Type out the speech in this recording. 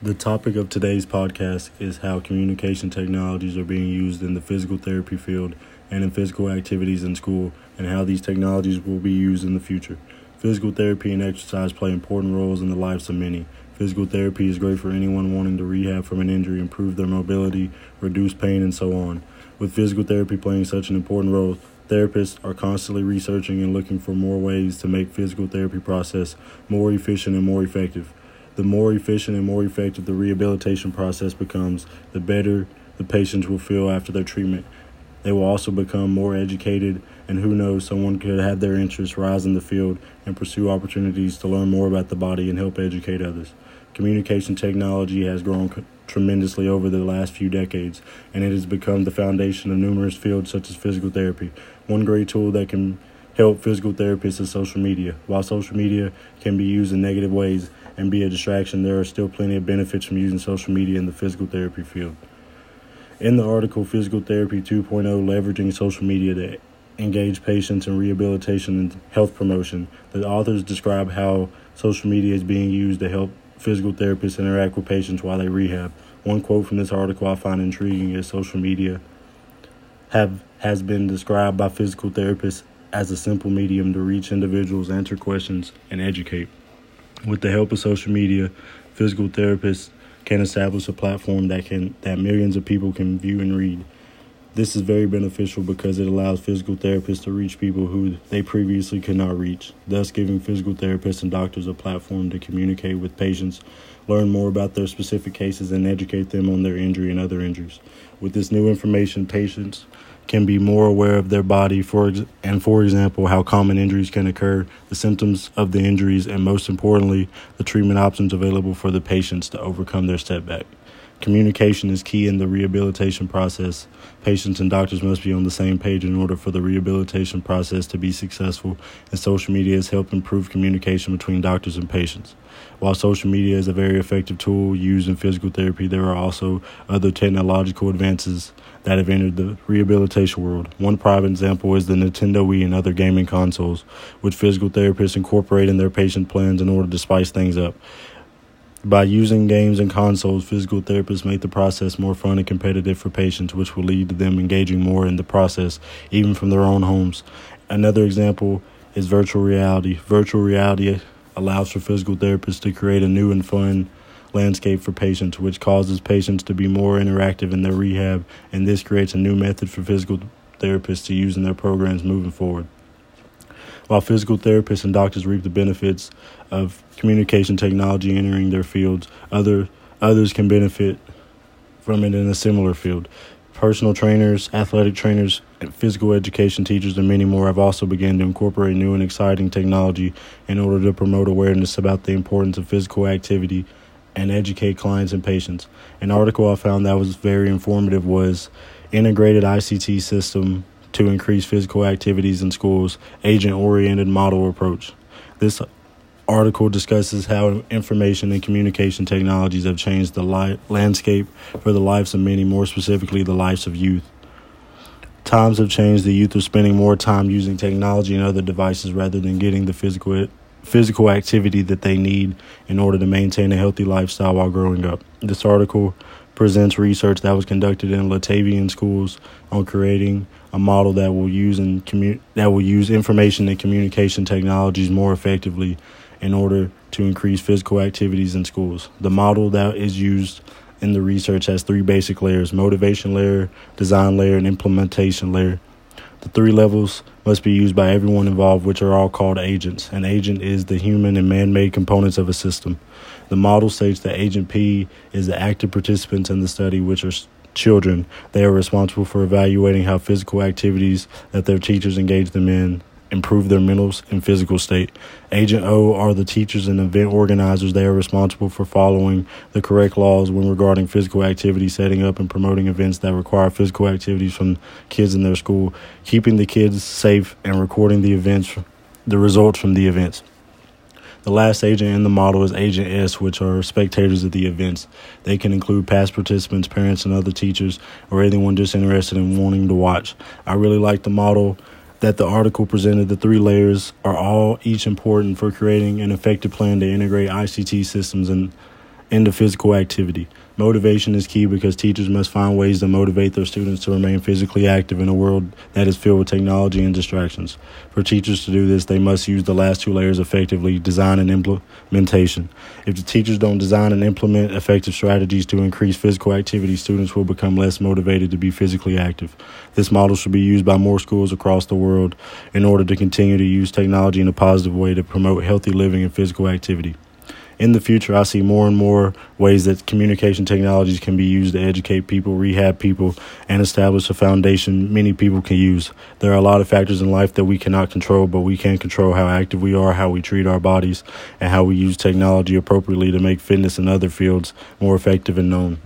The topic of today's podcast is how communication technologies are being used in the physical therapy field and in physical activities in school, and how these technologies will be used in the future. Physical therapy and exercise play important roles in the lives of many. Physical therapy is great for anyone wanting to rehab from an injury, improve their mobility, reduce pain, and so on. With physical therapy playing such an important role, therapists are constantly researching and looking for more ways to make physical therapy process more efficient and more effective. The more efficient and more effective the rehabilitation process becomes, the better the patients will feel after their treatment. They will also become more educated, and who knows, someone could have their interests rise in the field and pursue opportunities to learn more about the body and help educate others. Communication technology has grown tremendously over the last few decades, and it has become the foundation of numerous fields such as physical therapy. One great tool that can help physical therapists is social media. While social media can be used in negative ways, and be a distraction, there are still plenty of benefits from using social media in the physical therapy field. In the article Physical Therapy 2.0 Leveraging Social Media to Engage Patients in Rehabilitation and Health Promotion, the authors describe how social media is being used to help physical therapists interact with patients while they rehab. One quote from this article I find intriguing is social media have has been described by physical therapists as a simple medium to reach individuals, answer questions, and educate. With the help of social media, physical therapists can establish a platform that can that millions of people can view and read. This is very beneficial because it allows physical therapists to reach people who they previously could not reach, thus giving physical therapists and doctors a platform to communicate with patients, learn more about their specific cases, and educate them on their injury and other injuries. With this new information, patients can be more aware of their body. For and for example how common injuries can occur the symptoms of the injuries and most importantly the treatment options available for the patients to overcome their setback communication is key in the rehabilitation process patients and doctors must be on the same page in order for the rehabilitation process to be successful and social media has helped improve communication between doctors and patients while social media is a very effective tool used in physical therapy, there are also other technological advances that have entered the rehabilitation world. One prime example is the Nintendo Wii and other gaming consoles, which physical therapists incorporate in their patient plans in order to spice things up. By using games and consoles, physical therapists make the process more fun and competitive for patients, which will lead to them engaging more in the process, even from their own homes. Another example is virtual reality. Virtual reality allows for physical therapists to create a new and fun landscape for patients, which causes patients to be more interactive in their rehab, and this creates a new method for physical therapists to use in their programs moving forward. While physical therapists and doctors reap the benefits of communication technology entering their fields, other others can benefit from it in a similar field. Personal trainers, athletic trainers, physical education teachers, and many more have also begun to incorporate new and exciting technology in order to promote awareness about the importance of physical activity and educate clients and patients. An article I found that was very informative was Integrated ICT System to Increase Physical Activities in Schools, Agent Oriented Model Approach. This article discusses how information and communication technologies have changed the li- landscape for the lives of many, more specifically, the lives of youth. Times have changed. The youth are spending more time using technology and other devices rather than getting the physical physical activity that they need in order to maintain a healthy lifestyle while growing up. This article presents research that was conducted in Latvian schools on creating a model that will use and commu- that will use information and communication technologies more effectively in order to increase physical activities in schools. The model that is used in the research has three basic layers motivation layer, design layer, and implementation layer. The three levels must be used by everyone involved, which are all called agents. An agent is the human and man made components of a system. The model states that Agent P is the active participants in the study, which are children. They are responsible for evaluating how physical activities that their teachers engage them in improve their mental and physical state. Agent O are the teachers and event organizers. They are responsible for following the correct laws when regarding physical activity, setting up and promoting events that require physical activities from kids in their school, keeping the kids safe, and recording the events, the results from the events. The last agent in the model is Agent S, which are spectators of the events. They can include past participants, parents, and other teachers, or anyone just interested in wanting to watch. I really like the model that the article presented the three layers are all each important for creating an effective plan to integrate ICT systems and into physical activity. Motivation is key because teachers must find ways to motivate their students to remain physically active in a world that is filled with technology and distractions. For teachers to do this, they must use the last two layers effectively design and implementation. If the teachers don't design and implement effective strategies to increase physical activity, students will become less motivated to be physically active. This model should be used by more schools across the world in order to continue to use technology in a positive way to promote healthy living and physical activity in the future, I see more and more ways that communication technologies can be used to educate people, rehab people, and establish a foundation many people can use. There are a lot of factors in life that we cannot control, but we can control how active we are, how we treat our bodies, and how we use technology appropriately to make fitness and other fields more effective and known.